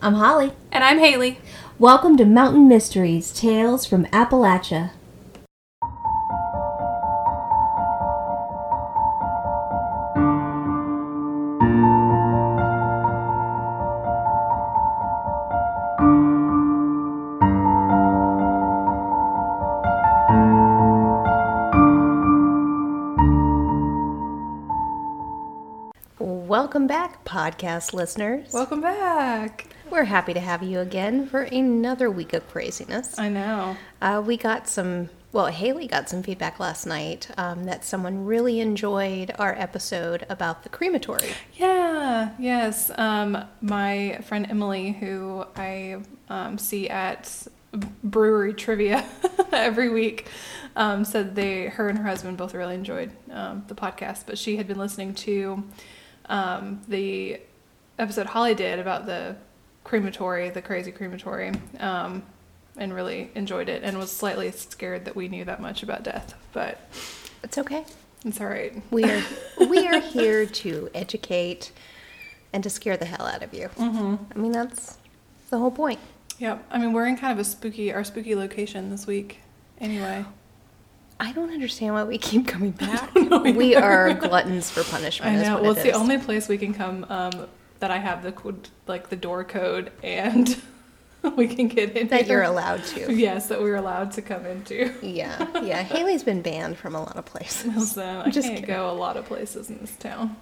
I'm Holly. And I'm Haley. Welcome to Mountain Mysteries Tales from Appalachia. Welcome back, podcast listeners. Welcome back. We're happy to have you again for another week of craziness. I know. Uh, we got some, well, Haley got some feedback last night um, that someone really enjoyed our episode about the crematory. Yeah, yes. Um, my friend Emily, who I um, see at brewery trivia every week, um, said they, her and her husband both really enjoyed um, the podcast, but she had been listening to um, the episode Holly did about the crematory, the crazy crematory, um, and really enjoyed it and was slightly scared that we knew that much about death, but It's okay. it's all right. We are we are here to educate and to scare the hell out of you. Mm-hmm. I mean, that's the whole point. Yep. I mean, we're in kind of a spooky, our spooky location this week. Anyway, I don't understand why we keep coming back. we are gluttons for punishment. I know. Well, it it's the only place we can come um, that I have the like the door code, and we can get in. that here. you're allowed to. Yes, that we're allowed to come into. Yeah, yeah. Haley's been banned from a lot of places. So I Just can't kidding. go a lot of places in this town.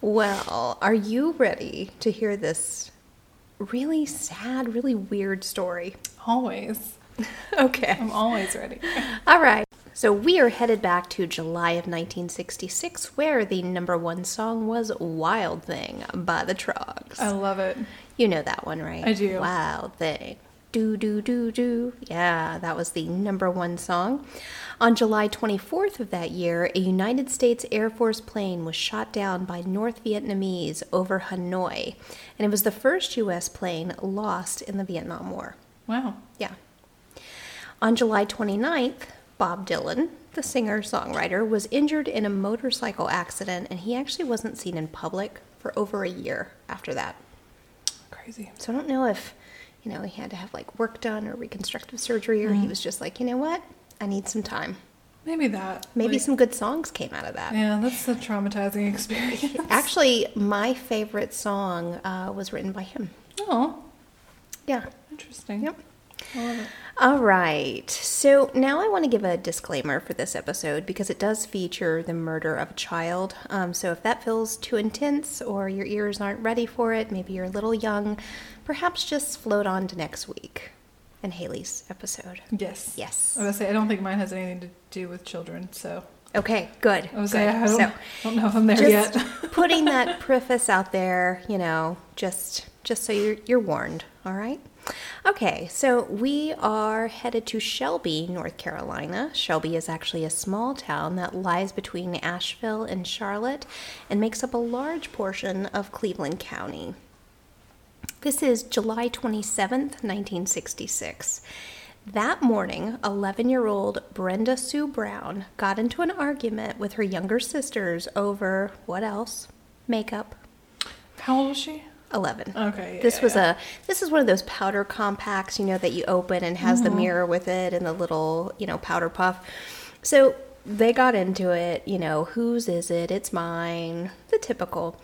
Well, are you ready to hear this really sad, really weird story? Always. Okay. I'm always ready. All right. So we are headed back to July of 1966, where the number one song was Wild Thing by the Troggs. I love it. You know that one, right? I do. Wild Thing. Do, do, do, do. Yeah, that was the number one song. On July 24th of that year, a United States Air Force plane was shot down by North Vietnamese over Hanoi, and it was the first U.S. plane lost in the Vietnam War. Wow. Yeah. On July 29th, Bob Dylan, the singer songwriter, was injured in a motorcycle accident, and he actually wasn't seen in public for over a year after that. Crazy. So I don't know if, you know, he had to have like work done or reconstructive surgery, or he was just like, you know what, I need some time. Maybe that. Maybe Like, some good songs came out of that. Yeah, that's a traumatizing experience. Actually, my favorite song uh, was written by him. Oh, Yeah. interesting. Yep. I love it. All right. So now I want to give a disclaimer for this episode because it does feature the murder of a child. Um, so if that feels too intense or your ears aren't ready for it, maybe you're a little young, perhaps just float on to next week and Haley's episode. Yes. Yes. I was gonna say I don't think mine has anything to do with children, so Okay, good. I was good. say I don't, so don't know if I'm there just yet. putting that preface out there, you know, just just so you're you're warned, all right? Okay, so we are headed to Shelby, North Carolina. Shelby is actually a small town that lies between Asheville and Charlotte and makes up a large portion of Cleveland County. This is July 27th, 1966. That morning, 11 year old Brenda Sue Brown got into an argument with her younger sisters over what else? Makeup. How old was she? 11. Okay. This yeah, was yeah. a this is one of those powder compacts, you know, that you open and has the mm-hmm. mirror with it and the little, you know, powder puff. So they got into it, you know, whose is it? It's mine. The typical.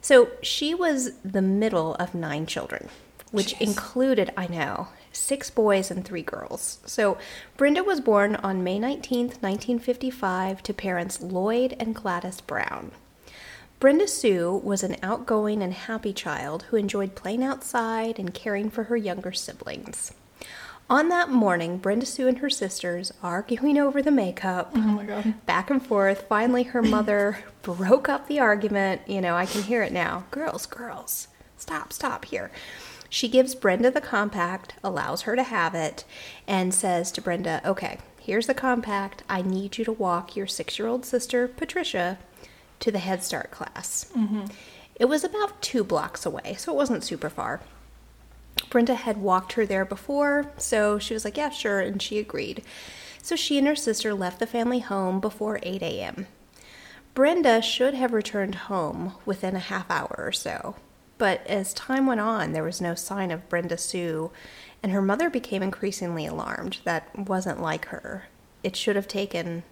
So she was the middle of nine children, which Jeez. included, I know, six boys and three girls. So Brenda was born on May 19th, 1955, to parents Lloyd and Gladys Brown. Brenda Sue was an outgoing and happy child who enjoyed playing outside and caring for her younger siblings. On that morning, Brenda Sue and her sisters, are arguing over the makeup, Oh my god. back and forth, finally her mother broke up the argument. You know, I can hear it now. Girls, girls, stop, stop here. She gives Brenda the compact, allows her to have it, and says to Brenda, Okay, here's the compact. I need you to walk your six year old sister, Patricia, to the Head Start class. Mm-hmm. It was about two blocks away, so it wasn't super far. Brenda had walked her there before, so she was like, Yeah, sure, and she agreed. So she and her sister left the family home before 8 a.m. Brenda should have returned home within a half hour or so, But as time went on, there was no sign of Brenda Sue, and her mother became increasingly alarmed. That wasn't like her. It should have taken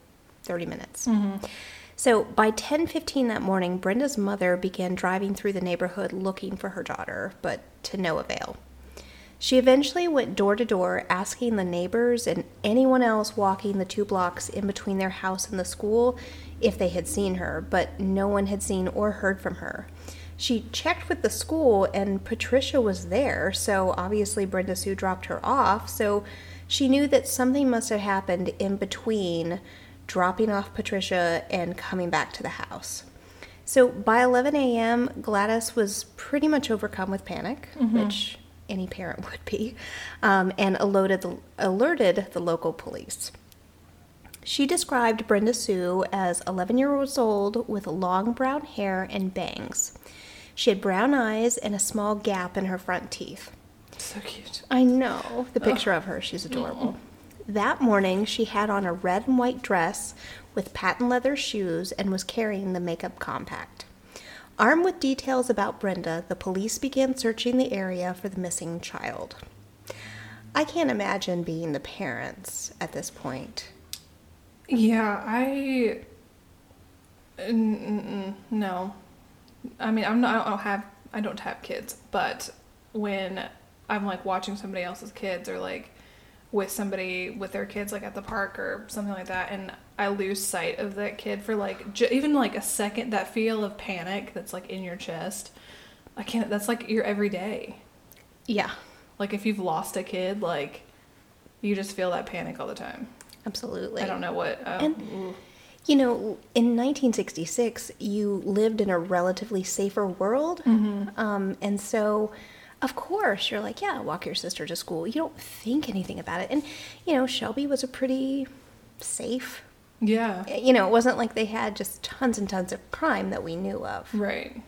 30 minutes. Mm-hmm. So by 10:15 that morning, Brenda's mother began driving through the neighborhood looking for her daughter, but to no avail. She eventually went door to door asking the neighbors and anyone else walking the two blocks in between their house and the school if they had seen her, but no one had seen or heard from her. She checked with the school and Patricia was there, so obviously Brenda Sue dropped her off, so she knew that something must have happened in between dropping off Patricia and coming back to the house. So by 11 a.m., Gladys was pretty much overcome with panic, which any parent would be, um, and alerted the, alerted the local police. She described Brenda Sue as 11 years old with long brown hair and bangs. She had brown eyes and a small gap in her front teeth. So cute. I know the picture of her. She's adorable. That morning, she had on a red and white dress with patent leather shoes and was carrying the makeup compact. Armed with details about Brenda, the police began searching the area for the missing child. I can't imagine being the parents at this point. Yeah, I. No, I mean I'm not. I don't have. I don't have kids, but when I'm like watching somebody else's kids or like with somebody with their kids like at the park or something like that, and I lose sight of that kid for like j- even like a second, that feel of panic that's like in your chest. I can't. That's like your everyday. Yeah, Like if you've lost a kid, like you just feel that panic all the time. absolutely. I don't know what. Uh, And- ooh. You know, in 1966, you lived in a relatively safer world. Um, and so, of course, you're like, yeah, walk your sister to school. You don't think anything about it. And, you know, Shelby was a pretty safe, yeah. Eh, you know, it wasn't like they had just tons and tons of crime that we knew of. Right.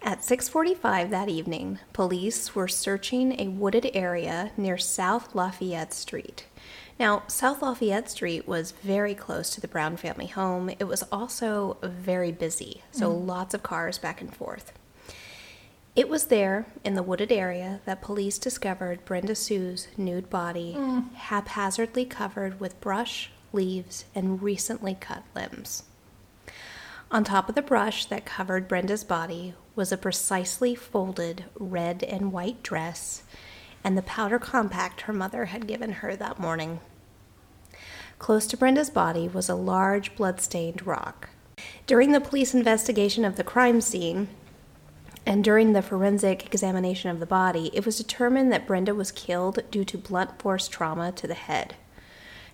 At 6:45 that evening, police were searching a wooded area near South Lafayette Street. Now, South Lafayette Street was very close to the Brown family home. It was also very busy, so mm-hmm. lots of cars back and forth. It was there in the wooded area that police discovered Brenda Sue's nude body, mm. haphazardly covered with brush, leaves, and recently cut limbs. On top of the brush that covered Brenda's body was a precisely folded red and white dress and the powder compact her mother had given her that morning. Close to Brenda's body was a large blood-stained rock. During the police investigation of the crime scene, and during the forensic examination of the body, it was determined that Brenda was killed due to blunt force trauma to the head.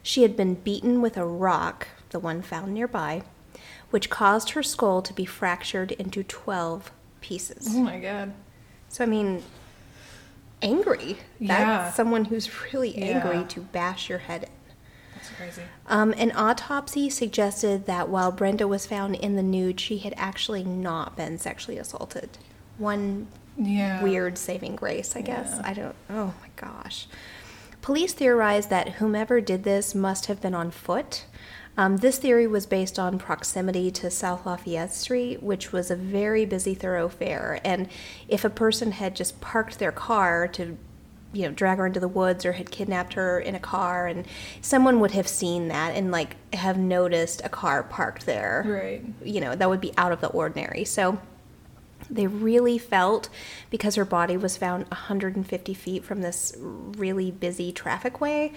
She had been beaten with a rock, the one found nearby, which caused her skull to be fractured into 12 pieces. Oh my god. So, I mean, angry. That's Yeah. someone who's really angry Yeah. to bash your head in. That's crazy. Um, an autopsy suggested that while Brenda was found in the nude, she had actually not been sexually assaulted. One Yeah. weird saving grace, I guess. Yeah. I don't. Oh my gosh. Police theorized that whomever did this must have been on foot. Um, this theory was based on proximity to South Lafayette Street, which was a very busy thoroughfare. And if a person had just parked their car to, you know, drag her into the woods or had kidnapped her in a car, and someone would have seen that and like have noticed a car parked there Right. you know, that would be out of the ordinary. So they really felt because her body was found 150 feet from this really busy traffic way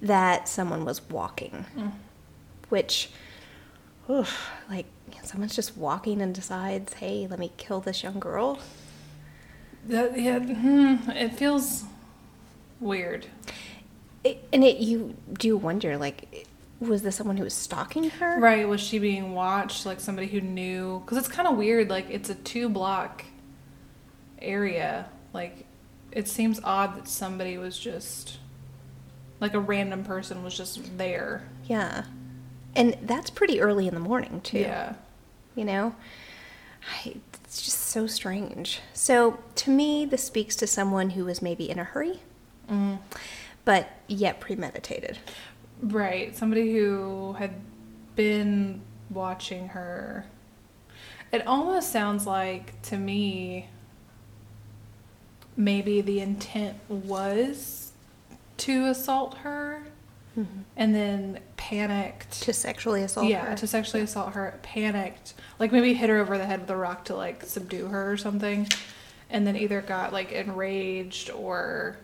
that someone was walking. Which, oof, like, someone's just walking and decides, hey, let me kill this young girl. That yeah. hmm, It feels weird. It, and it, you do wonder, like, was this someone who was stalking her? Right. Was she being watched? Like somebody who knew? Because it's kind of weird. Like it's a two block area. Like it seems odd that somebody was just like a random person was just there. Yeah. And that's pretty early in the morning, too. Yeah. you know I, it's just so strange so to me this speaks to someone who was maybe in a hurry Mm. but yet premeditated Right. Somebody who had been watching her. It almost sounds like to me maybe the intent was to assault her mm-hmm. and then panicked. To sexually assault yeah, her. to sexually assault her, panicked, like maybe hit her over the head with a rock to like subdue her or something, and then either got like enraged or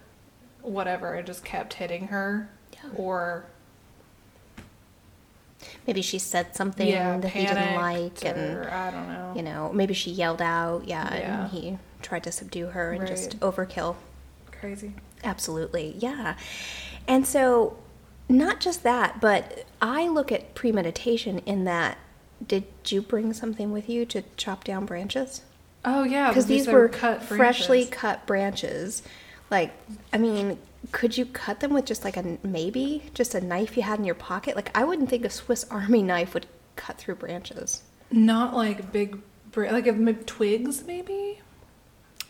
whatever and just kept hitting her, Yeah. or Maybe she said something yeah, that he didn't like, panicked, and I don't know. you know, maybe she yelled out, yeah, Yeah. and he tried to subdue her and just overkill. Crazy. Absolutely, yeah. And so, not just that, but I look at premeditation in that. Did you bring something with you to chop down branches? Oh yeah, Because these are were cut freshly cut branches. Like, I mean, could you cut them with just like a maybe just a knife you had in your pocket? Like, I wouldn't think a Swiss Army knife would cut through branches. Not like big, like if twigs maybe.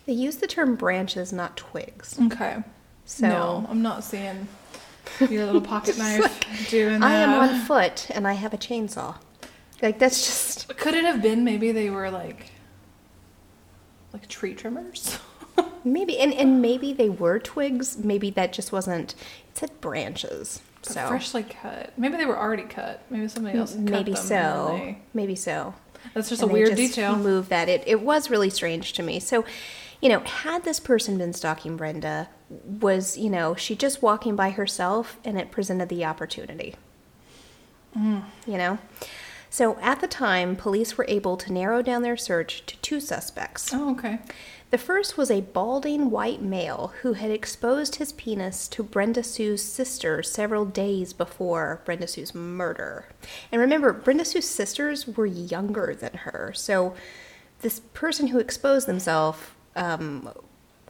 They use the term branches, not twigs. Okay. So no, I'm not seeing your little pocket knife doing that. I am on foot and I have a chainsaw. Like that's just Could it have been maybe they were like, like tree trimmers? maybe and, and maybe they were twigs. Maybe that just wasn't it said branches. But So freshly cut. Maybe they were already cut. Maybe somebody else cut maybe so. they- Maybe so. That's just And a weird just detail. Move that. It it was really strange to me. So, you know, had this person been stalking Brenda, was you know she just walking by herself, and it presented the opportunity. Mm. You know, so at the time, police were able to narrow down their search to two suspects. Oh, okay. The first was a balding white male who had exposed his penis to Brenda Sue's sister several days before Brenda Sue's murder. And remember, Brenda Sue's sisters were younger than her, so this person who exposed themselves um,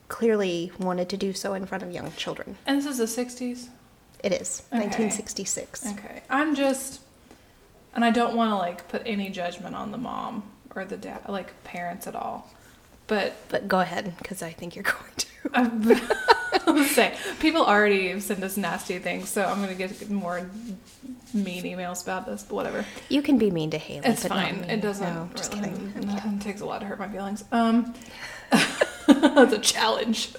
clearly wanted to do so in front of young children. And this is the 60s? It is Okay. 1966. Okay. I'm just, and I don't want to like put any judgment on the mom or the dad, like parents at all. But But go ahead, because I think you're going to. I'm say people already send us nasty things, so I'm gonna get more mean emails about this. But whatever, You can be mean to Haley. it's fine. It doesn't. No, just kidding. It takes a lot to hurt my feelings. Um, that's a challenge.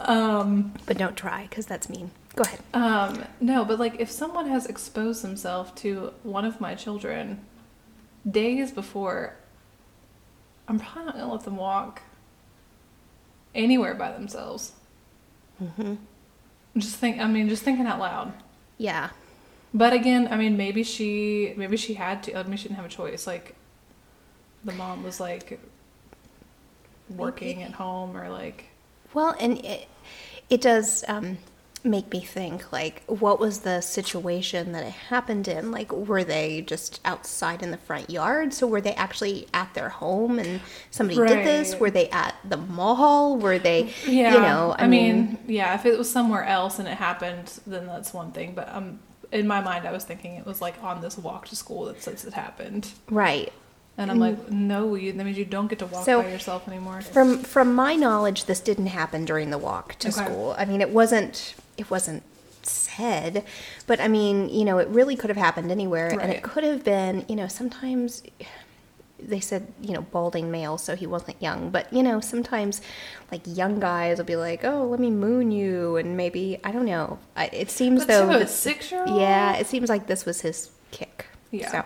Um, But don't try, because that's mean. Go ahead. um, no, but like if someone has exposed themselves to one of my children days before, I'm probably not gonna let them walk anywhere by themselves. hmm Just think. I mean, just thinking out loud. Yeah. But again, I mean, maybe she, maybe she had to. I mean, she didn't have a choice. Like, the mom was like working at home, or like, Well, and it, it does um, make me think like, what was the situation that it happened in? Like, were they just outside in the front yard? So, were they actually at their home and somebody did this? Were they at the mall? Were they, yeah. you know, I, mean, yeah. If it was somewhere else and it happened, then that's one thing. But um, in my mind, I was thinking it was like on this walk to school that since it happened, right. and I'm like, no, you, that means you don't get to walk So, by yourself anymore. From from my knowledge, this didn't happen during the walk to Okay. school. I mean, it wasn't it wasn't said, but I mean, you know, it really could have happened anywhere, and it could have been, you know, sometimes they said, you know, balding male, so he wasn't young, but you know, sometimes like young guys will be like, oh, let me moon you, and maybe I don't know. It seems But though, a six year old, yeah, it seems like this was his kick. Yeah. So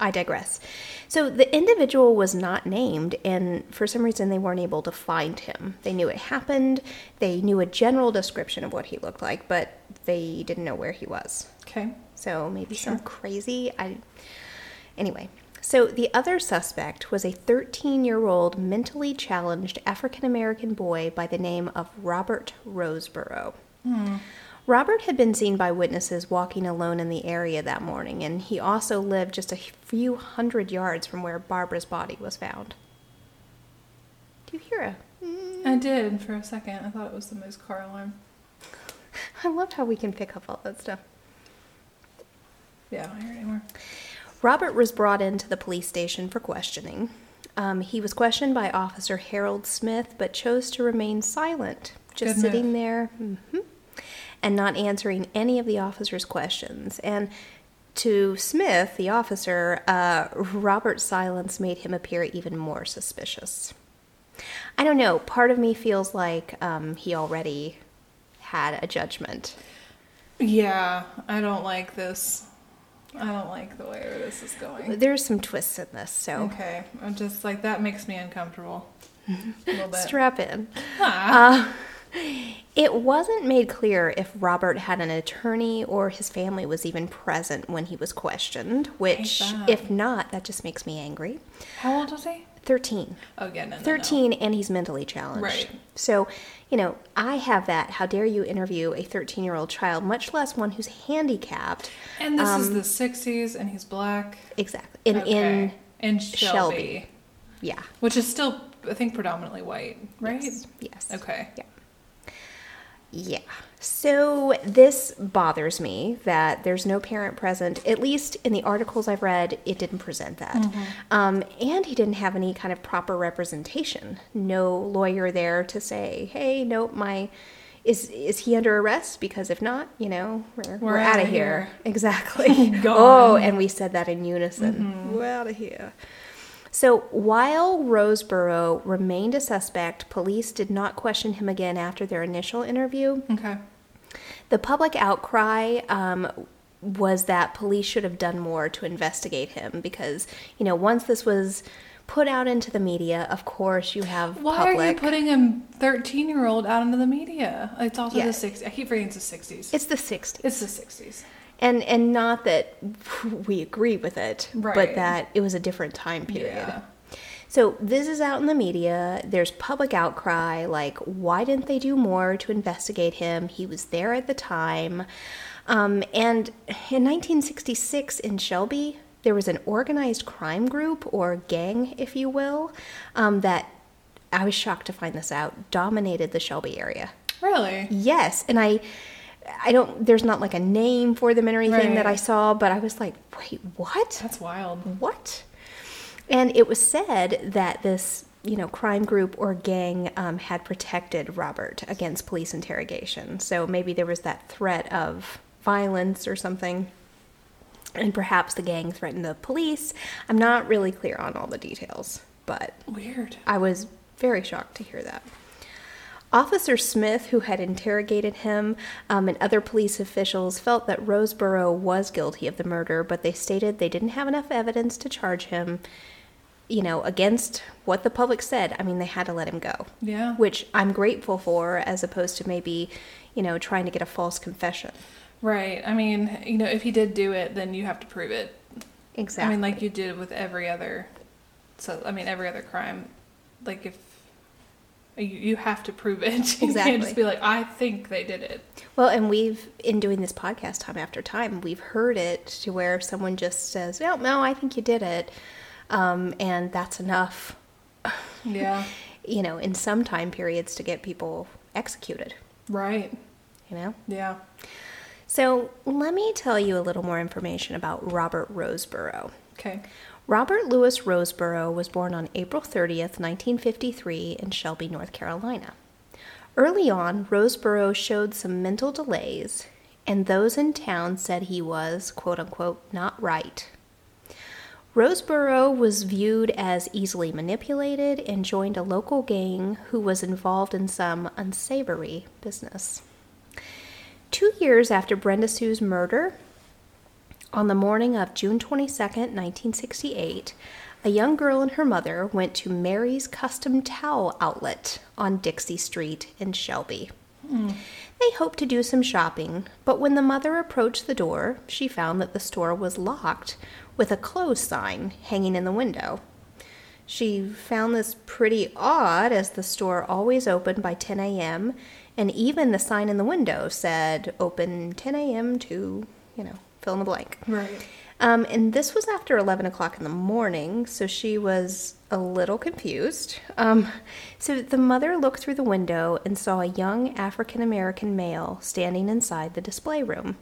I digress. So the individual was not named, and for some reason they weren't able to find him. They knew it happened, they knew a general description of what he looked like, but they didn't know where he was. Okay. So maybe some crazy. I anyway. So the other suspect was a 13-year-old mentally challenged African American boy by the name of Robert Roseboro. Hmm. Robert had been seen by witnesses walking alone in the area that morning, and he also lived just a few hundred yards from where Barbara's body was found. Do you hear a? I did for a second. I thought it was somebody's car alarm. I loved how we can pick up all that stuff. Yeah, I don't hear it anymore. Robert was brought into the police station for questioning. Um, he was questioned by Officer Harold Smith, but chose to remain silent, just Good sitting move. there mhm, and not answering any of the officer's questions. And to Smith, the officer, uh, Robert's silence made him appear even more suspicious. I don't know. Part of me feels like um, he already had a judgment. Yeah, I don't like this. I don't like the way this is going. There's some twists in this, so Okay, I'm just like that makes me uncomfortable. A little bit. strap in. Ah, Uh, it wasn't made clear if Robert had an attorney or his family was even present when he was questioned, which, if not, that just makes me angry. how old was he? 13. Oh, yeah, no, no, no. 13 and he's mentally challenged. Right. So, you know, I have that. How dare you interview a 13 year old child, much less one who's handicapped? And this Um, is the '60s, and he's black. Exactly. In, in, Okay. in Shelby, Shelby. yeah. which is still, I think, predominantly white, right? Yes. yes. Okay. Yeah. Yeah. So this bothers me that there's no parent present. At least in the articles I've read, it didn't present that. Mm-hmm. Um, and he didn't have any kind of proper representation. No lawyer there to say, "Hey, nope, my." Is, is he under arrest? Because if not, you know, we're, we're, We're out of here. here. Exactly. Oh, and we said that in unison. Mm-hmm. We're out of here. So while Roseboro remained a suspect, police did not question him again after their initial interview. Okay. The public outcry um, was that police should have done more to investigate him because, you know, once this was put out into the media, of course you have Why public. are you putting a 13 year old out into the media? It's also Yeah. the 60s. I keep forgetting it's the 60s. it's the 60s. It's the 60s. And and not that we agree with it, but that it was a different time period. Yeah. So this is out in the media. There's public outcry like, why didn't they do more to investigate him? He was there at the time. Um, and in 1966 in Shelby, there was an organized crime group or gang, if you will, um, that I was shocked to find this out, dominated the Shelby area. Really? Yes, and I I don't there's not like a name for them and everything that I saw, but I was like, "Wait, what?" That's wild. what? And it was said that this, you know, crime group or gang um, had protected Robert against police interrogation. So maybe there was that threat of violence or something. And perhaps the gang threatened the police. I'm not really clear on all the details, but Weird. I was very shocked to hear that. Officer Smith, who had interrogated him, um, and other police officials felt that Roseboro was guilty of the murder, but they stated they didn't have enough evidence to charge him, you know, against what the public said. I mean, they had to let him go, Yeah. which I'm grateful for, as opposed to maybe, you know, trying to get a false confession. Right. I mean, you know, if he did do it, then you have to prove it. Exactly. I mean, like you did with every other. So I mean, every other crime. Like if you, you have to prove it. you Exactly. can't just be like, I think they did it. Well, and we've, in doing this podcast time after time, we've heard it to where someone just says, "No, no, I think you did it," um, and that's enough, Yeah. you know, in some time periods to get people executed. right. You know. Yeah. So let me tell you a little more information about Robert Roseboro. Okay. Robert Louis Roseboro was born on April 30th, 1953, in Shelby, North Carolina. Early on, Roseboro showed some mental delays, and those in town said he was, quote unquote, not right. Roseboro was viewed as easily manipulated and joined a local gang who was involved in some unsavory business. Two years after Brenda Sue's murder, on the morning of June 22nd, 1968, a young girl and her mother went to Mary's Custom Towel Outlet on Dixie Street in Shelby. Hmm. They hoped to do some shopping, but when the mother approached the door, she found that the store was locked with a close sign hanging in the window. She found this pretty odd as the store always opened by 10 a.m., and even the sign in the window said open 10 a.m. to, you know, fill in the blank. Right. Um, and this was after 11 o'clock in the morning, so she was a little confused. Um, so the mother looked through the window and saw a young African American male standing inside the display room.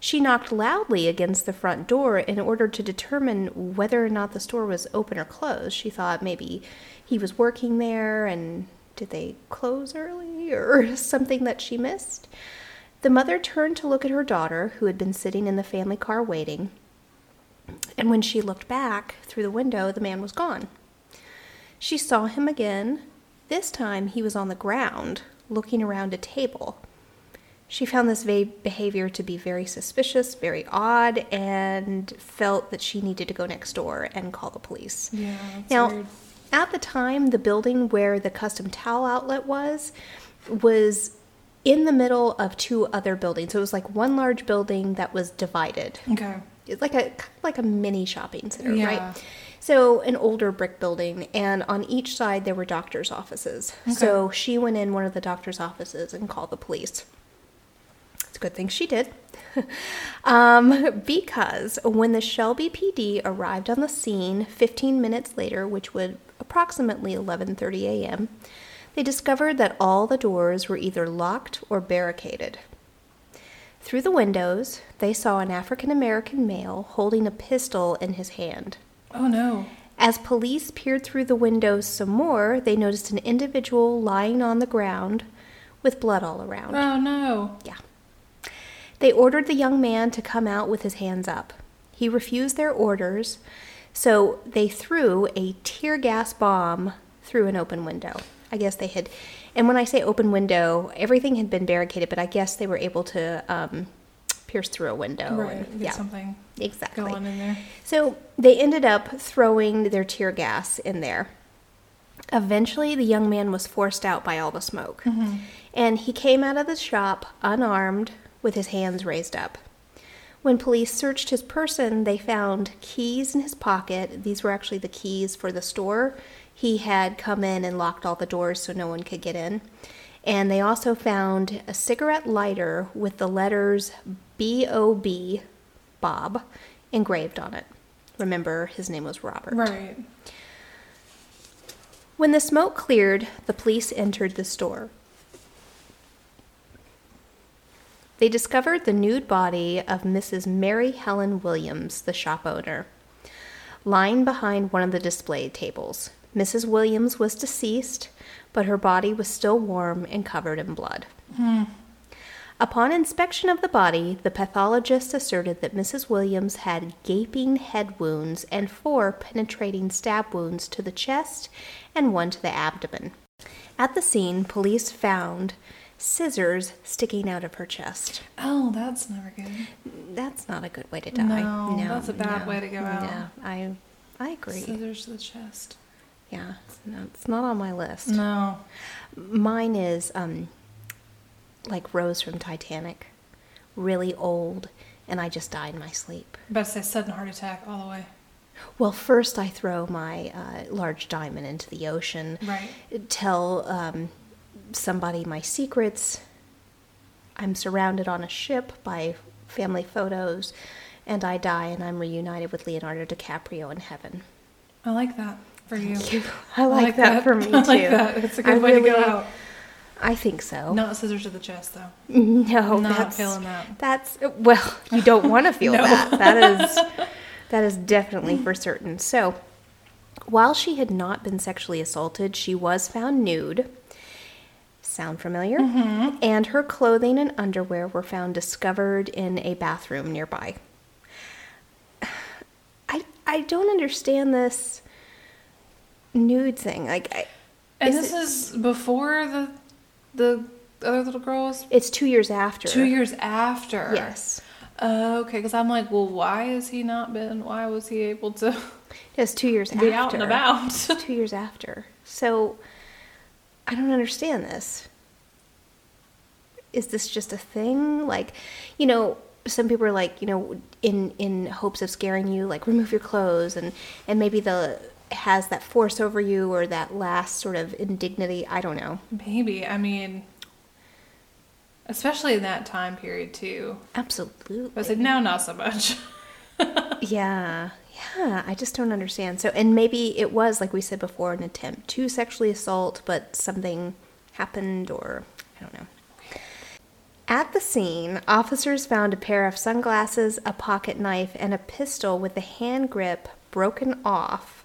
She knocked loudly against the front door in order to determine whether or not the store was open or closed. She thought maybe he was working there and did they close early or something that she missed? The mother turned to look at her daughter, who had been sitting in the family car waiting. And when she looked back through the window, the man was gone. She saw him again. This time he was on the ground, looking around a table. She found this behavior to be very suspicious, very odd, and felt that she needed to go next door and call the police. Yeah. Now, weird. at the time, the building where the custom towel outlet was was in the middle of two other buildings. So it was like one large building that was divided. Okay. It's like a like a mini shopping center, Yeah. right? So an older brick building, and on each side there were doctors' offices. So she went in one of the doctors' offices and called the police. It's a good thing she did. um, because when the Shelby PD arrived on the scene 15 minutes later, which would approximately 11:30 a.m., they discovered that all the doors were either locked or barricaded. Through the windows, they saw an African American male holding a pistol in his hand. Oh no. As police peered through the windows some more, they noticed an individual lying on the ground with blood all around. Oh no. Yeah. They ordered the young man to come out with his hands up. He refused their orders, so they threw a tear gas bomb through an open window. I guess they had, and when I say open window, everything had been barricaded, but I guess they were able to um, pierce through a window. right. and- Get yeah, something exactly. going in there. So they ended up throwing their tear gas in there. Eventually, the young man was forced out by all the smoke. And he came out of the shop unarmed with his hands raised up. When police searched his person, they found keys in his pocket. These were actually the keys for the store. He had come in and locked all the doors so no one could get in. And they also found a cigarette lighter with the letters B O B, Bob, engraved on it. Remember, his name was Robert. Right. When the smoke cleared, the police entered the store. They discovered the nude body of Mrs. Mary Helen Williams, the shop owner, lying behind one of the display tables. Mrs. Williams was deceased, but her body was still warm and covered in blood. Hmm. Upon inspection of the body, the pathologist asserted that Mrs. Williams had gaping head wounds and four penetrating stab wounds to the chest and one to the abdomen. At the scene, police found scissors sticking out of her chest. Oh, that's never good. That's not a good way to die. No, that's a bad way to go out. Yeah, I, I agree. Scissors to the chest. Yeah, no, it's not on my list. No. Mine is um, like Rose from Titanic, really old, and I just die in my sleep. About to say sudden heart attack all the way. Well, first I throw my uh, large diamond into the ocean, Right. tell um, somebody my secrets. I'm surrounded on a ship by family photos, and I die, and I'm reunited with Leonardo DiCaprio in heaven. I like that for you. I like, that, for me too. I like that. It's a good I way to go out. I think so. Not scissors to the chest though. No, Not that's feeling that. That's well, you don't want to feel No. that. That is that is definitely for certain. So, while she had not been sexually assaulted, she was found nude. Sound familiar? Mm-hmm. And her clothing and underwear were found discovered in a bathroom nearby. I I don't understand this nude thing. Like I, And Is this is before the the other little girls. it's 2 years after. two years after. Yes. Uh, okay, because I'm like, well, why has he not been? Why was he able to It's 2 years be after. out and about? two years after. So I don't understand this. Is this just a thing? Like, you know, some people are like, you know, in in hopes of scaring you, like remove your clothes and and maybe the has that force over you or that last sort of indignity. I don't know. Maybe. I mean, especially in that time period too. Absolutely. I said now, not so much. Yeah, yeah, I just don't understand. So, and maybe it was, like we said before, an attempt to sexually assault, but something happened, or I don't know. At the scene, officers found a pair of sunglasses, a pocket knife, and a pistol with the hand grip broken off,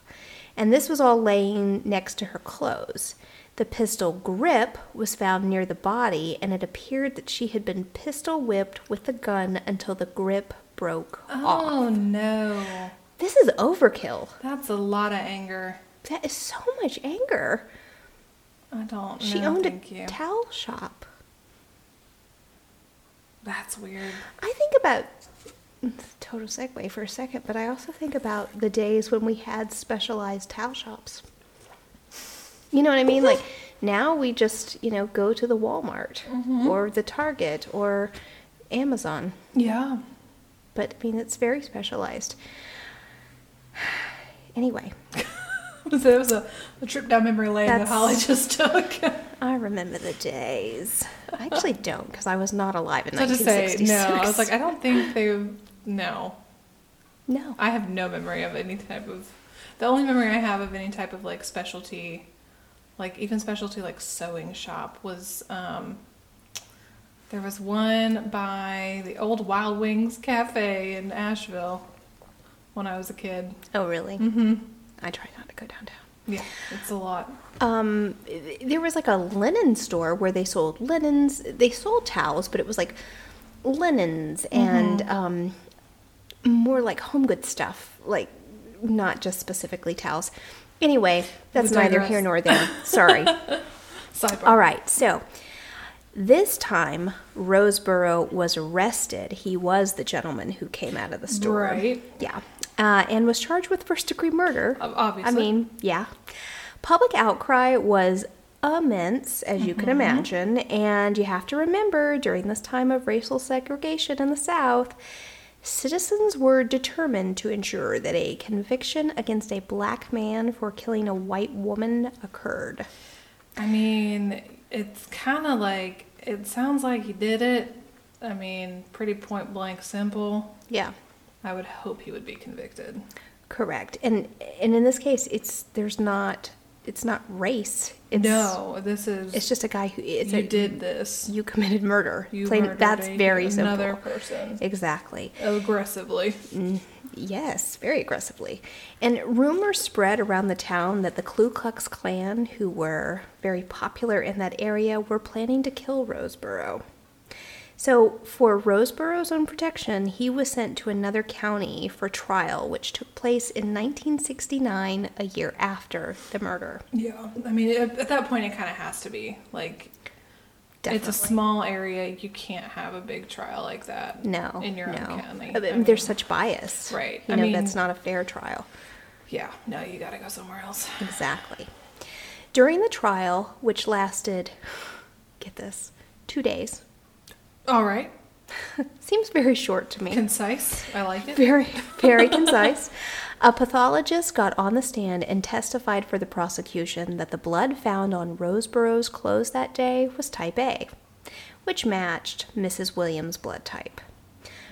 and this was all laying next to her clothes. The pistol grip was found near the body, and it appeared that she had been pistol whipped with the gun until the grip broke off. Oh no, This is overkill. that's a lot of anger. That is so much anger. I don't. She owned a you. towel shop. That's weird. I think about total segue for a second, but I also think about the days when we had specialized towel shops. You know what I mean? Like now we just, you know, go to the Walmart mm-hmm. or the Target or Amazon. Yeah. But I mean, it's very specialized. Anyway, So it was a, a trip down memory lane that Holly just took. I remember the days. I actually don't because I was not alive in so to say, 1966. no, I was like, I don't think they. No, no. I have no memory of any type of. The only memory I have of any type of like specialty, like even specialty like sewing shop was. um There was one by the old Wild Wings Cafe in Asheville when I was a kid. Oh, really? Mm-hmm. I try not to go downtown. Yeah, it's a lot. um, there was like a linen store where they sold linens. They sold towels, but it was like linens and um, more like home goods stuff, like not just specifically towels. Anyway, that's neither here nor there. Sorry. Sidebar. All right, so this time Roseboro was arrested. He was the gentleman who came out of the store. Right. Yeah. Uh, and was charged with first degree murder. Obviously. I mean, yeah. Public outcry was immense, as you Mm-hmm. can imagine. And you have to remember during this time of racial segregation in the South, citizens were determined to ensure that a conviction against a black man for killing a white woman occurred. I mean, it's kind of like it sounds like he did it. I mean, pretty point blank simple. Yeah. I would hope he would be convicted. Correct. And and in this case, it's there's not it's not race. It's, no, this is It's just a guy who it's you a, did this. you committed murder. You Plain- murdered that's a- very another simple. person Exactly. aggressively. Mm, yes, very aggressively. And rumors spread around the town that the Ku Klux Klan, who were very popular in that area, were planning to kill Roseboro. So, for Roseboro's own protection, he was sent to another county for trial, which took place in 1969, a year after the murder. Yeah, I mean, at, at that point, it kind of has to be like Definitely. it's a small area. You can't have a big trial like that. No, in your no. own county. I mean, there's such bias. Right. You I know, mean- that's not a fair trial. yeah, no, you got to go somewhere else. Exactly. During the trial, which lasted, get this, two days, All right, seems very short to me. concise. I like it. Very, very concise. A pathologist got on the stand and testified for the prosecution that the blood found on Roseboro's clothes that day was type A, which matched Mrs. Williams' blood type.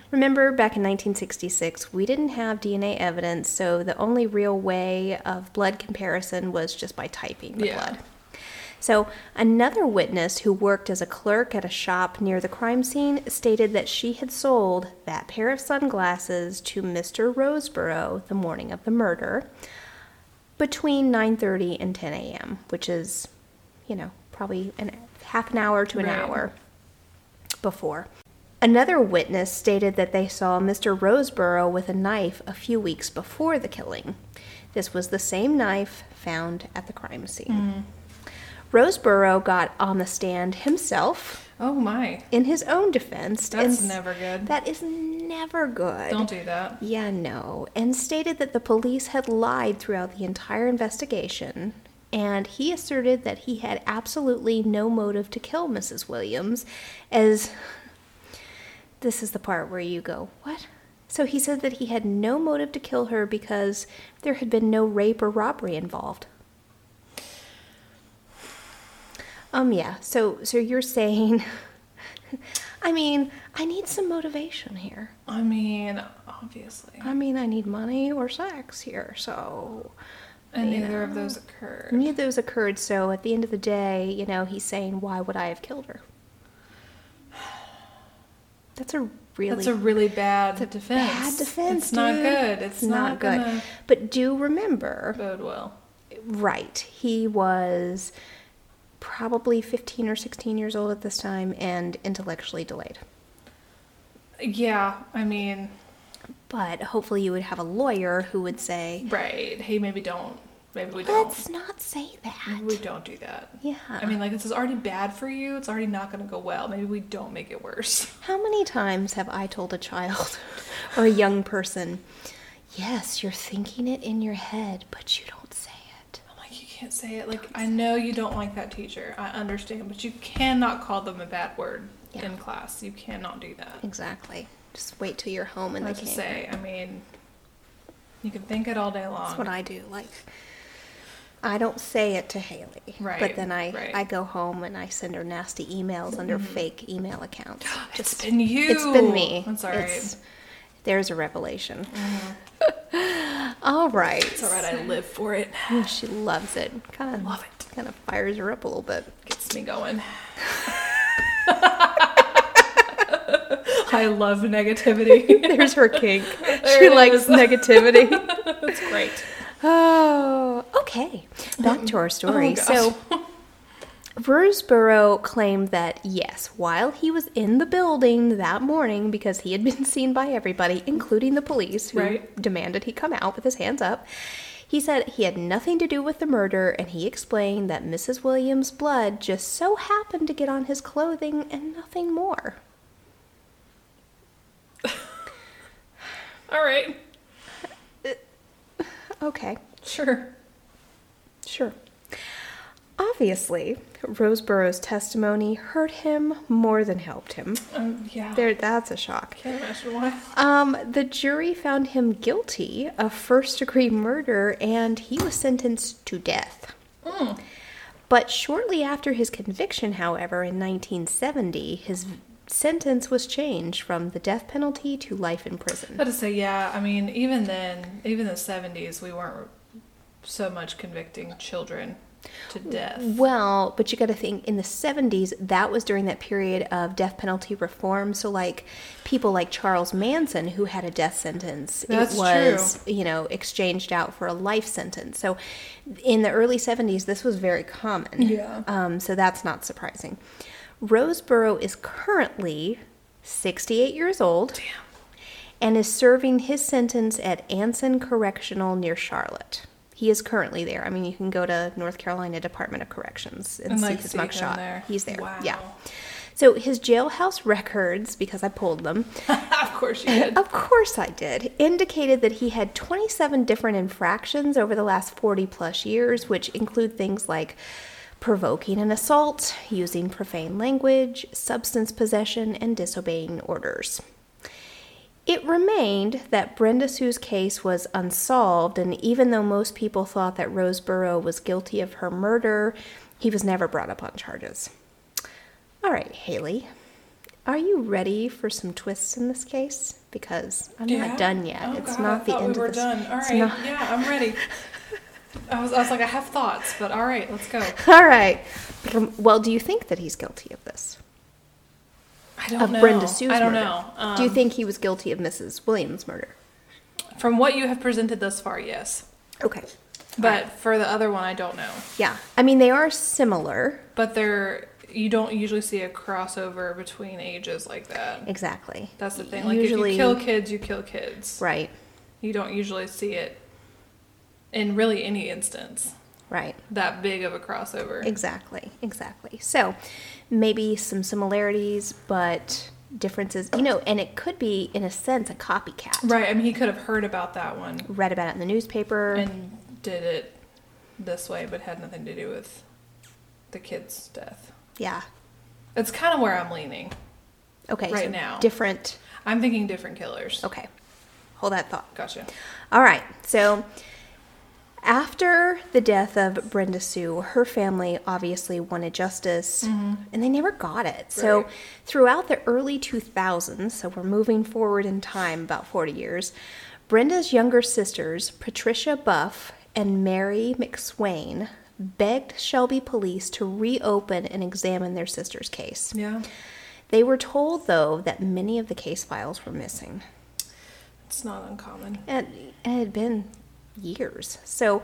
Remember, back in 1966, we didn't have DNA evidence, so the only real way of blood comparison was just by typing the Yeah. blood. So, another witness who worked as a clerk at a shop near the crime scene stated that she had sold that pair of sunglasses to Mr. Roseboro the morning of the murder between 9:30 and 10 a.m., which is, you know, probably an half an hour to an Right. hour before. Another witness stated that they saw Mr. Roseboro with a knife a few weeks before the killing. This was the same knife found at the crime scene. Mm. Roseboro got on the stand himself Oh my, in his own defense. that's and never good. That is never good. Don't do that. Yeah, no. And stated that the police had lied throughout the entire investigation. And he asserted that he had absolutely no motive to kill Mrs. Williams, as this is the part where you go, What? So he said that he had no motive to kill her because there had been no rape or robbery involved. Um, yeah. So, so you're saying, I mean, I need some motivation here. I mean, obviously, I mean, I need money or sex here, so and neither of those occurred. neither of those occurred. So at the end of the day, you know, he's saying, "Why would I have killed her?" That's a really That's a really bad it's a defense. bad defense. It's not good. It's, not, good. gonna But do remember, bode well. right? He was probably 15 or 16 years old at this time and intellectually delayed. Yeah, I mean, But hopefully, you would have a lawyer who would say, right. Hey, maybe don't maybe we don't. Let's not say that. Maybe we don't do that. Yeah. I mean, like this is already bad for you. It's already not going to go well. Maybe we don't make it worse. How many times have I told a child or a young person, yes, you're thinking it in your head, but you don't say it? I'm like, you can't say it. Like, I know you don't like that teacher. I understand, but you cannot call them a bad word Yeah. in class. You cannot do that. Exactly. Just wait till you're home and they can't. say, I mean, you can think it all day long. That's what I do. Like, I don't say it to Haley, but then I right. I go home and I send her nasty emails under mm-hmm. fake email accounts. It's been you. It's been me. All right. It's- there's a revelation. Mm-hmm. all right. It's all right. I live for it. She loves it. Kind of Love it. Kind of fires her up a little bit. Gets me going. I love negativity. There's her kink. There she likes is. negativity. That's great. Oh, okay. Back to our story. Oh, gosh. so, Roseboro claimed that yes, while he was in the building that morning, because he had been seen by everybody, including the police, who Right. demanded he come out with his hands up. He said he had nothing to do with the murder, and he explained that Mrs. Williams' blood just so happened to get on his clothing and nothing more. All right. Uh, okay. Sure. Sure. Obviously, Roseboro's testimony hurt him more than helped him. Um, yeah. There, that's a shock. Can't imagine why. Um, the jury found him guilty of first degree murder and he was sentenced to death. Mm. But shortly after his conviction, however, in 1970, his sentence was changed from the death penalty to life in prison. I to say, yeah. I mean, even then, even the '70s, we weren't so much convicting children to death. Well, but you got to think in the 70s, that was during that period of death penalty reform. So, like people like Charles Manson, who had a death sentence, That's it was, you know, exchanged out for a life sentence. So, in the early 70s, this was very common. Yeah. Um, so, that's not surprising. Roseboro is currently 68 years old Damn. and is serving his sentence at Anson Correctional near Charlotte. He is currently there. I mean, you can go to North Carolina Department of Corrections and, And, see like, his mugshot. there. He's there. Wow. Yeah. So his jailhouse records, because I pulled them, of course you did. of course I did, indicated that he had 27 different infractions over the last 40 plus years, which include things like provoking an assault, using profane language, substance possession, and disobeying orders. It remained that Brenda Sue's case was unsolved, and even though most people thought that Roseboro was guilty of her murder, he was never brought up on charges. All right, Haley, are you ready for some twists in this case? Because I'm Yeah? not done yet. Oh, it's God, not I the end we were of this. done. All right. not- Yeah, I'm ready. I was, I was like, I have thoughts, but all right, let's go. All right. Well, do you think that he's guilty of this? I don't Of know. Brenda Sue's I don't murder? know. do you Um, think he was guilty of Mrs. Williams' murder? From what you have presented thus far, yes. Okay. But for the other one, I don't know. Yeah. I mean, they are similar. But they're you don't usually see a crossover between ages like that. Exactly. That's the thing. Like Usually- if you kill kids, you kill kids. Right. You don't usually see it in really any instance Right. that big of a crossover. Exactly. Exactly. So maybe some similarities, but differences, you know, and it could be, in a sense, a copycat. Right. I mean, he could have heard about that one Read about it in the newspaper. and did it this way, but had nothing to do with the kid's death. yeah. It's kind of where I'm leaning. Okay. Right so now. Different. I'm thinking different killers. Okay. Hold that thought. Gotcha. All right. So after the death of Brenda Sue, her family obviously wanted justice mm-hmm. and they never got it. So Right. throughout the early 2000s, so we're moving forward in time about 40 years, Brenda's younger sisters, Patricia Buff and Mary McSwain, begged Shelby police to reopen and examine their sister's case. Yeah. They were told, though, that many of the case files were missing. It's not uncommon. And it had been years. So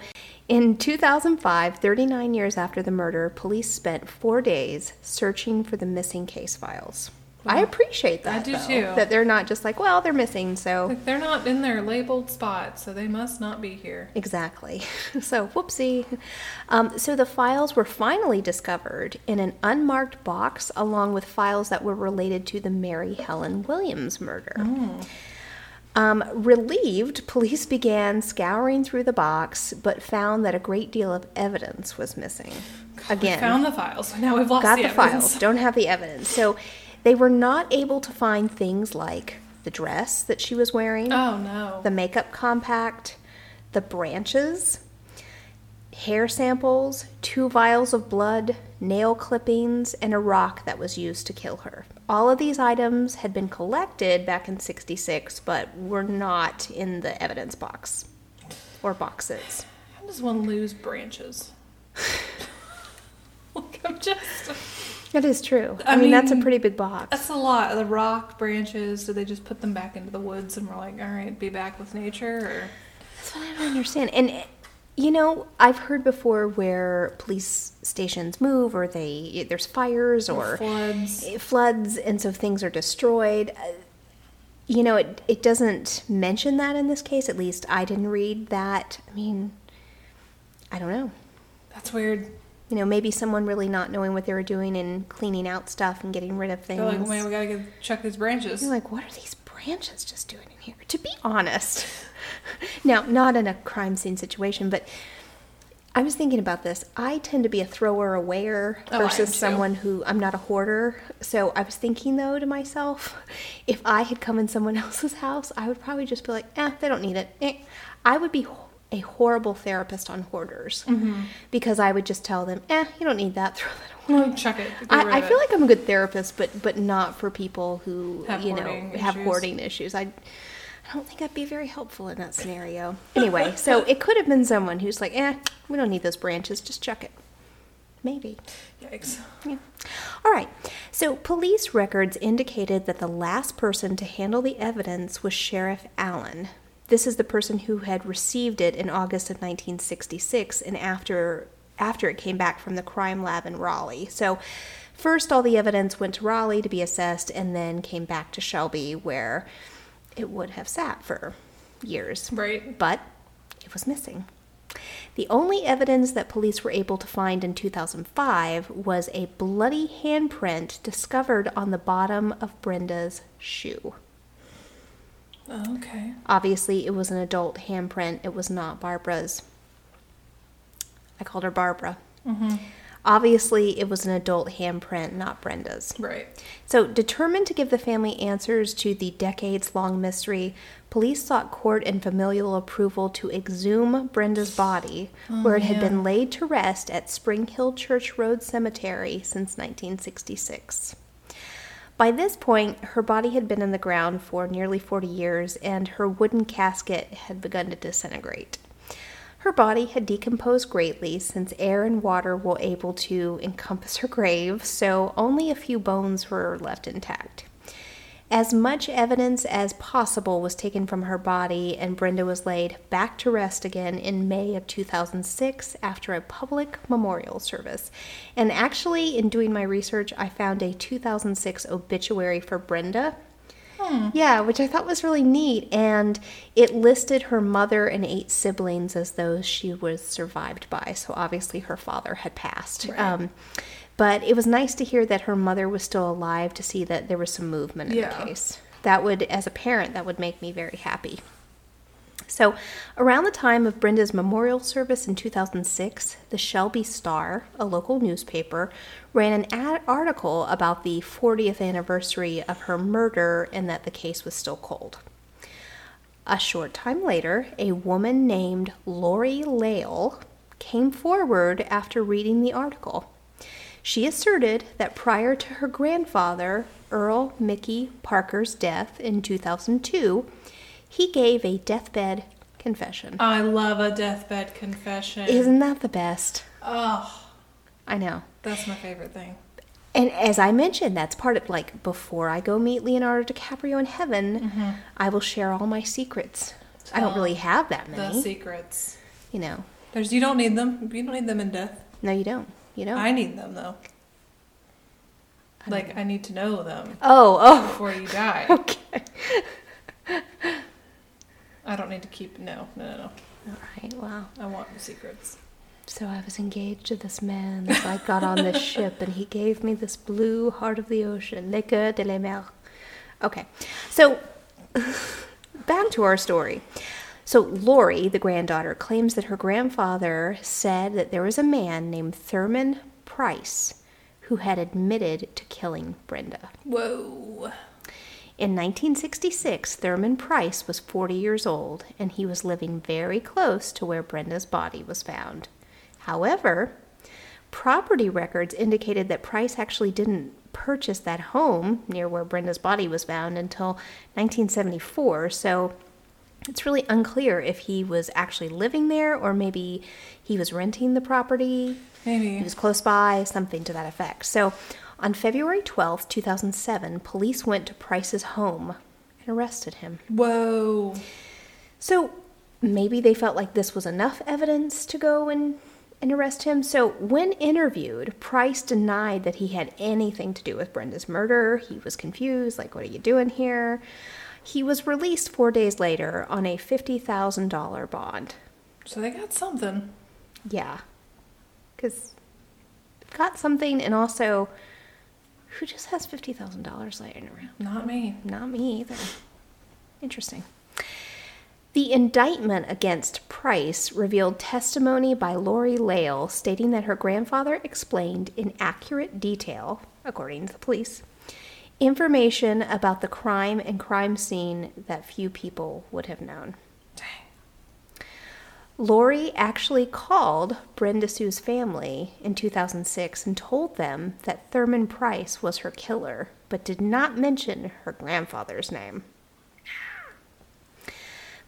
in 2005, 39 years after the murder, police spent four days searching for the missing case files. I appreciate that. I do though, too. That they're not just like, well, they're missing, so Like, they're not in their labeled spot, so they must not be here. Exactly. So, whoopsie. Um, so, the files were finally discovered in an unmarked box along with files that were related to the Mary Helen Williams murder. Um, relieved, police began scouring through the box but found that a great deal of evidence was missing. Again, We found the files, now we've lost got the, the, files, don't have the evidence. So, they were not able to find things like the dress that she was wearing Oh no. the makeup compact, the branches, hair samples, two vials of blood, nail clippings, and a rock that was used to kill her. All of these items had been collected back in 66, but were not in the evidence box or boxes. How does one lose branches? like I'm just. That is true. I, I mean, that's a pretty big box. That's a lot. The rock branches. Do they just put them back into the woods and we're like, all right, be back with nature? Or That's what I don't understand. And you know, I've heard before where police stations move, or they there's fires, or floods. floods, and so things are destroyed. Uh, You know, it it doesn't mention that in this case. At least I didn't read that. I mean, I don't know. That's weird. You know, maybe someone really not knowing what they were doing and cleaning out stuff and getting rid of things. They're like, man, we gotta get, check these branches. You're like, what are these branches just doing in here? To be honest, now not in a crime scene situation, but I was thinking about this. I tend to be a thrower awayer Oh, versus someone who I'm not a hoarder. So I was thinking though to myself, if I had come in someone else's house, I would probably just be like, eh, they don't need it. Eh. I would be a horrible therapist on hoarders Mm-hmm. because I would just tell them, eh, you don't need that. Throw that away. Well, check it. I, I feel it. like I'm a good therapist, but but not for people who Have you know hoarding have issues. hoarding issues. I I don't think I'd be very helpful in that scenario. Anyway, so it could have been someone who's like, eh, we don't need those branches, just chuck it. Maybe. Yikes. Yeah. All right. So police records indicated that the last person to handle the evidence was Sheriff Allen. This is the person who had received it in August of 1966 and after after it came back from the crime lab in Raleigh. So first all the evidence went to Raleigh to be assessed and then came back to Shelby where it would have sat for years Right. but it was missing. The only evidence that police were able to find in 2005 was a bloody handprint discovered on the bottom of Brenda's shoe. Oh, okay. Obviously, it was an adult handprint, it was not Barbara's. I called her Barbara. Mm-hmm. Obviously, it was an adult handprint, not Brenda's. Right. So, determined to give the family answers to the decades long mystery, police sought court and familial approval to exhume Brenda's body, oh, where it had yeah. been laid to rest at Spring Hill Church Road Cemetery since 1966. By this point, her body had been in the ground for nearly 40 years, and her wooden casket had begun to disintegrate. Her body had decomposed greatly since air and water were able to encompass her grave, so only a few bones were left intact. As much evidence as possible was taken from her body, and Brenda was laid back to rest again in May of 2006 after a public memorial service. And actually, in doing my research, I found a 2006 obituary for Brenda. Yeah, which I thought was really neat. And it listed her mother and eight siblings as those she was survived by. So obviously her father had passed. Right. Um, but it was nice to hear that her mother was still alive to see that there was some movement in Yeah. the case. That would, as a parent, that would make me very happy. So, around the time of Brenda's memorial service in 2006, the Shelby Star, a local newspaper, ran an ad- article about the 40th anniversary of her murder and that the case was still cold. A short time later, a woman named Lori Lale came forward after reading the article. She asserted that prior to her grandfather, Earl Mickey Parker's death in 2002, he gave a deathbed confession. I love a deathbed confession. Isn't that the best? oh, I know. that's my favorite thing. And as I mentioned, that's part of like before I go meet Leonardo DiCaprio in heaven, mm-hmm. I will share all my secrets. I don't really have that many. The secrets. you know. There's you don't need them. You don't need them in death. No, you don't. You don't. I need them though. Like I need to know them Oh, oh, before you die. okay. I don't need to keep. No, no, no, no. All right, well. I want secrets. So I was engaged to this man as I got on this ship, and he gave me this blue heart of the ocean, le cœur de la mer. Okay, so back to our story. So Lori, the granddaughter, claims that her grandfather said that there was a man named Thurman Price who had admitted to killing Brenda. Whoa. In 1966, Thurman Price was 40 years old and he was living very close to where Brenda's body was found. However, property records indicated that Price actually didn't purchase that home near where Brenda's body was found until 1974, so it's really unclear if he was actually living there or maybe he was renting the property. Maybe. He was close by, something to that effect. So, on February 12th, 2007, police went to Price's home and arrested him. Whoa. So, maybe they felt like this was enough evidence to go and, and arrest him. So, when interviewed, Price denied that he had anything to do with Brenda's murder. He was confused, like, what are you doing here? He was released four days later on a $50,000 bond. So they got something. Yeah. Because got something, and also, who just has $50,000 laying around? Not me. Not me either. Interesting. The indictment against Price revealed testimony by Lori Lale stating that her grandfather explained in accurate detail, according to the police, information about the crime and crime scene that few people would have known. Lori actually called Brenda Sue's family in 2006 and told them that Thurman Price was her killer, but did not mention her grandfather's name.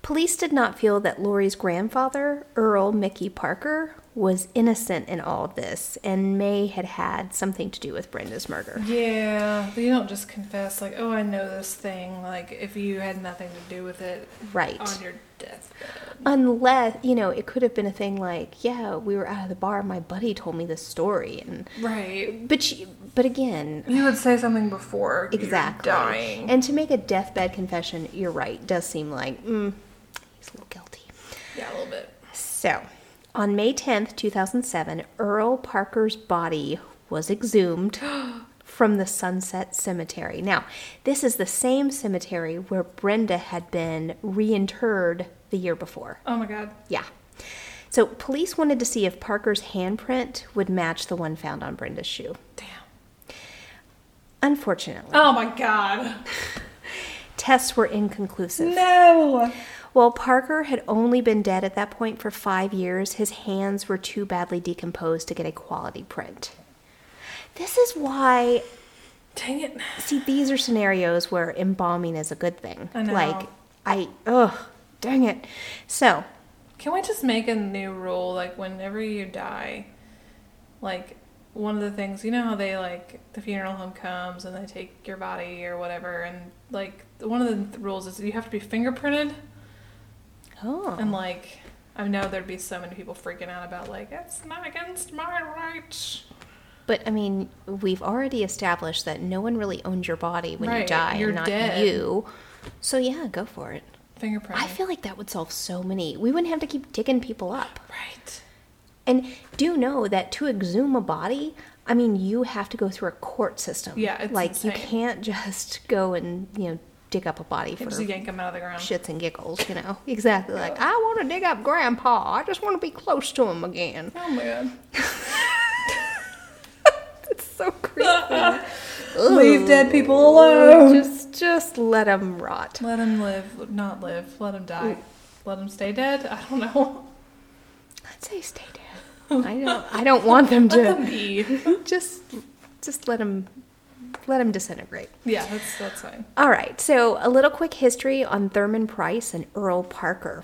Police did not feel that Lori's grandfather, Earl Mickey Parker, was innocent in all of this and may had had something to do with Brenda's murder. Yeah, you don't just confess like, "Oh, I know this thing." Like if you had nothing to do with it Right. on your. Unless, you know, it could have been a thing like, yeah, we were out of the bar, my buddy told me this story and Right. but she, but again, You would say something before you're Exactly. dying. And to make a deathbed confession, you're right, does seem like, mm, he's a little guilty. yeah, a little bit. So, on May 10th, 2007, Earl Parker's body was exhumed from the Sunset Cemetery. Now, this is the same cemetery where Brenda had been reinterred the year before. Oh my god. Yeah. So, police wanted to see if Parker's handprint would match the one found on Brenda's shoe. Damn. Unfortunately, Oh my god. tests were inconclusive. No. While Parker had only been dead at that point for five years, his hands were too badly decomposed to get a quality print. This is why, Dang it. see, these are scenarios where embalming is a good thing. I know. Like, I, ugh, dang it. So, Can we just make a new rule like whenever you die, like one of the things you know how they like the funeral home comes and they take your body or whatever and like one of the th- rules is you have to be fingerprinted oh, and like I know there'd be so many people freaking out about like it's not against my rights. But I mean, we've already established that no one really owns your body when you Right, die, you're not dead. you. So, yeah, go for it. Fingerprint. I feel like that would solve so many. We wouldn't have to keep digging people up. right. And do know that to exhume a body, I mean, you have to go through a court system. Yeah, it's like you can't just go and you know dig up a body for yank them out of the ground. shits and giggles. You know, exactly. Like I want to dig up Grandpa. I just want to be close to him again. Oh my god. It's so creepy. Leave dead people alone. Just, just let them rot. Let them live, not live. Let them die. Mm. Let them stay dead. I don't know. I'd say stay dead. I don't. I don't want them to. Let them to. be. just, just let them, let them disintegrate. Yeah, that's that's fine. All right, so a little quick history on Thurman Price and Earl Parker.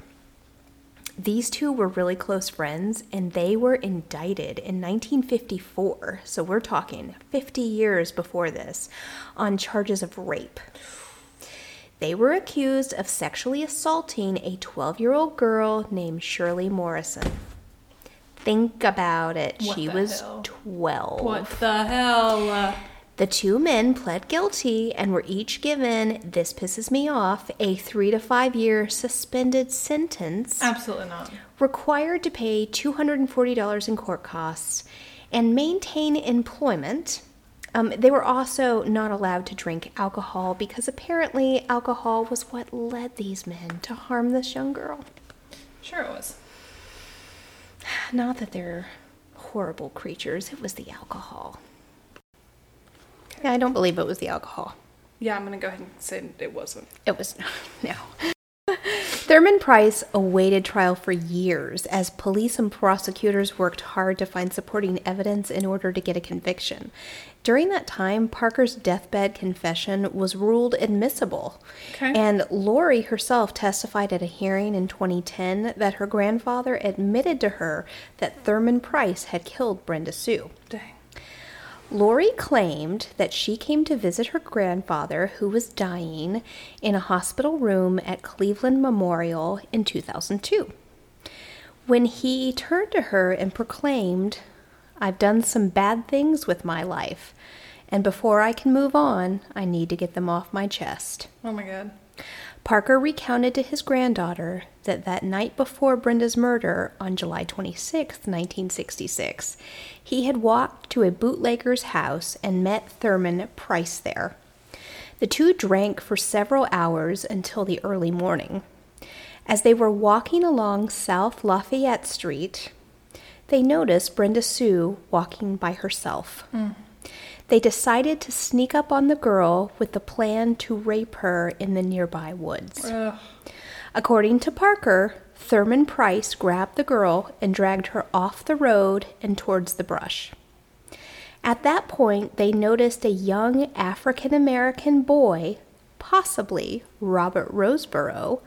These two were really close friends and they were indicted in 1954, so we're talking 50 years before this, on charges of rape. They were accused of sexually assaulting a 12 year old girl named Shirley Morrison. Think about it. What she was hell? 12. What the hell? The two men pled guilty and were each given, this pisses me off, a three to five year suspended sentence, Absolutely not. required to pay $240 in court costs, and maintain employment. Um, they were also not allowed to drink alcohol because apparently alcohol was what led these men to harm this young girl. Sure, it was. Not that they're horrible creatures, it was the alcohol. Yeah, I don't believe it was the alcohol. Yeah, I'm gonna go ahead and say it wasn't. It was no. Thurman Price awaited trial for years as police and prosecutors worked hard to find supporting evidence in order to get a conviction. During that time, Parker's deathbed confession was ruled admissible. Okay. And Lori herself testified at a hearing in 2010 that her grandfather admitted to her that Thurman Price had killed Brenda Sue. Lori claimed that she came to visit her grandfather, who was dying, in a hospital room at Cleveland Memorial in 2002. When he turned to her and proclaimed, I've done some bad things with my life, and before I can move on, I need to get them off my chest. Oh my god. Parker recounted to his granddaughter that that night before Brenda's murder on July 26, 1966, he had walked to a bootlegger's house and met Thurman Price there. The two drank for several hours until the early morning. As they were walking along South Lafayette Street, they noticed Brenda Sue walking by herself. Hmm. They decided to sneak up on the girl with the plan to rape her in the nearby woods. Ugh. According to Parker, Thurman Price grabbed the girl and dragged her off the road and towards the brush. At that point, they noticed a young African American boy, possibly Robert Roseboro,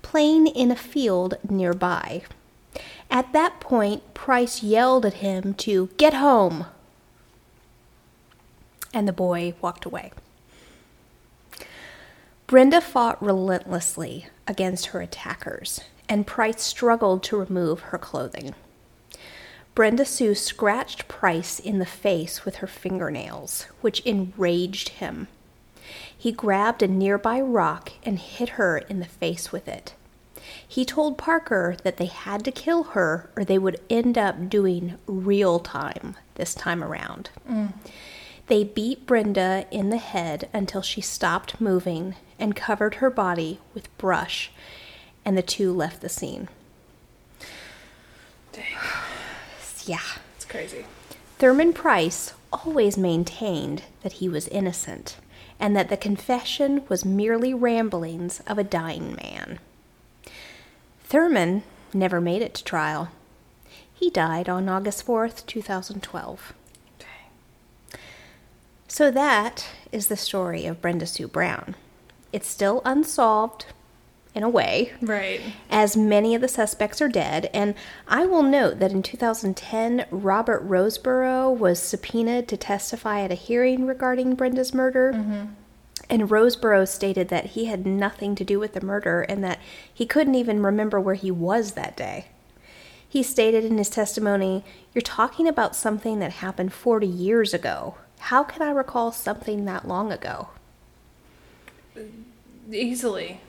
playing in a field nearby. At that point, Price yelled at him to get home, and the boy walked away. Brenda fought relentlessly against her attackers, and Price struggled to remove her clothing. Brenda Sue scratched Price in the face with her fingernails, which enraged him. He grabbed a nearby rock and hit her in the face with it. He told Parker that they had to kill her or they would end up doing real time this time around. Mm. They beat Brenda in the head until she stopped moving and covered her body with brush, and the two left the scene. Dang. Yeah. It's crazy. Thurman Price always maintained that he was innocent and that the confession was merely ramblings of a dying man. Thurman never made it to trial. He died on August 4th, 2012. So that is the story of Brenda Sue Brown. It's still unsolved in a way, Right. as many of the suspects are dead. And I will note that in 2010, Robert Roseboro was subpoenaed to testify at a hearing regarding Brenda's murder. Mm-hmm. And Roseboro stated that he had nothing to do with the murder and that he couldn't even remember where he was that day. He stated in his testimony, You're talking about something that happened 40 years ago. How can I recall something that long ago? Easily.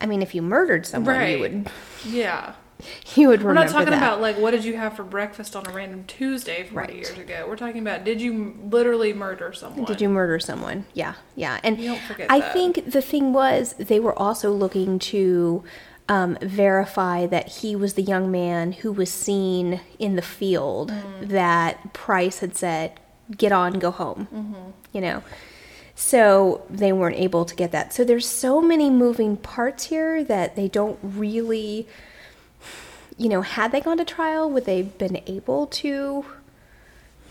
I mean, if you murdered someone, you would Yeah. you would We're not talking that. about like what did you have for breakfast on a random Tuesday 40 Right. years ago. We're talking about did you literally murder someone? Did you murder someone? Yeah, yeah. And You don't forget I that. think the thing was they were also looking to um, verify that he was the young man who was seen in the field Mm. that Price had said, "Get on, go home." Mm-hmm. You know. So they weren't able to get that. So there's so many moving parts here that they don't really you know, had they gone to trial, would they have been able to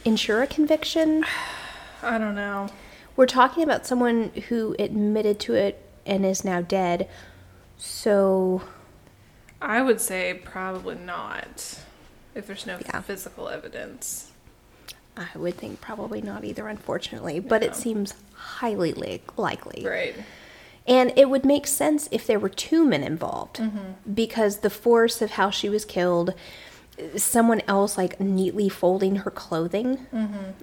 ensure a conviction? I don't know. We're talking about someone who admitted to it and is now dead. So, I would say probably not. If there's no Yeah. physical evidence. I would think probably not either, unfortunately, but it seems highly li- likely. Right. And it would make sense if there were two men involved Mm-hmm. because the force of how she was killed someone else like neatly folding her clothing.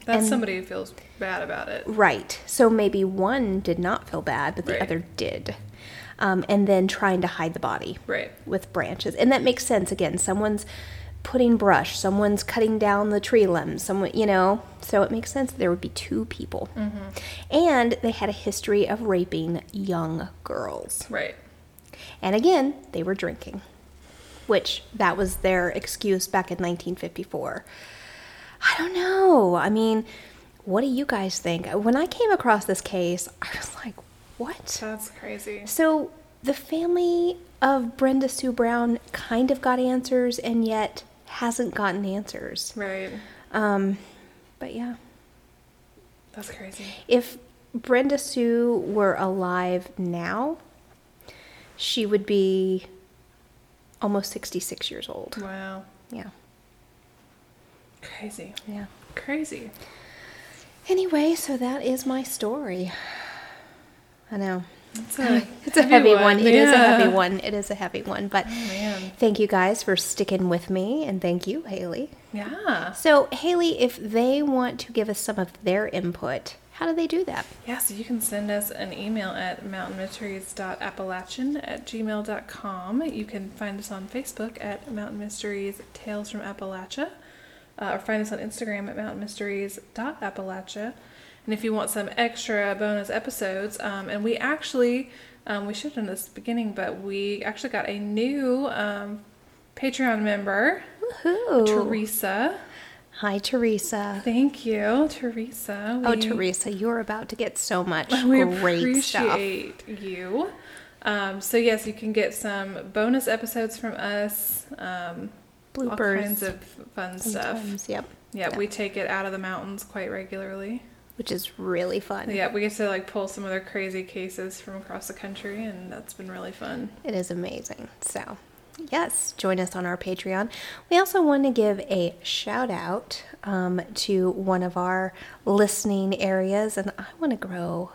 That's And- somebody who feels bad about it. Right. So maybe one did not feel bad, but the Right. other did. Um, and then trying to hide the body Right. with branches. And that makes sense. Again, someone's putting brush, someone's cutting down the tree limbs, someone, you know, so it makes sense that there would be two people. Mm-hmm. And they had a history of raping young girls. Right. And again, they were drinking, which that was their excuse back in 1954. I don't know. I mean, what do you guys think? When I came across this case, I was like, what? That's crazy. So the family of Brenda Sue Brown kind of got answers and yet hasn't gotten answers. Right. Um, but yeah, That's crazy. if Brenda Sue were alive now, she would be almost 66 years old. Wow. Yeah. Crazy. Yeah. Crazy. Anyway, so that is my story. I know. It's a, It's a heavy one. It is a heavy one. It is a heavy one. But Man. thank you guys for sticking with me and thank you, Haley. Yeah. So, Haley, if they want to give us some of their input, how do they do that? Yeah, so you can send us an email at mountainmysteries.appalachian at gmail.com. You can find us on Facebook at Mountain Mysteries Tales from Appalachia, uh, or find us on Instagram at mountainmysteries.appalachia. And if you want some extra bonus episodes, um, and we actually, um, we should have done this at the beginning, but we actually got a new um, Patreon member, Woohoo! Teresa. Hi, Teresa. Thank you, Teresa. Oh, Teresa, you're about to get so much we great stuff. appreciate you. Um, so yes, you can get some bonus episodes from us. Um, all kinds of fun stuff. Sometimes, Yep. Yeah, Yeah. we take it out of the mountains quite regularly. Which is really fun. Yeah, we get to like pull some other crazy cases from across the country, and that's been really fun. It is amazing. So, yes, join us on our Patreon. We also want to give a shout out um, to one of our listening areas, and I want to grow.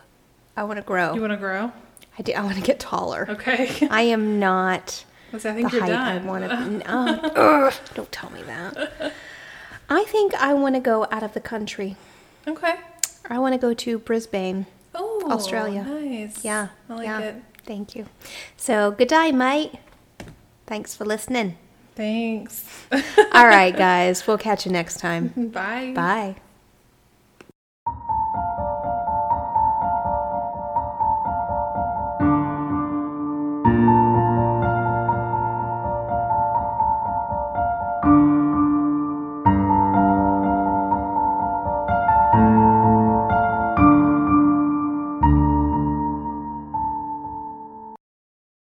I want to grow. You want to grow? I do. I want to get taller. Okay. I am not I the think you're height I done. want to. Uh, don't tell me that. I think I want to go out of the country. okay. I want to go to Brisbane. Oh, Australia. Nice. Yeah. I like yeah. it. Thank you. So, good day, mate. Thanks for listening. Thanks. All right, guys. We'll catch you next time. Bye. Bye.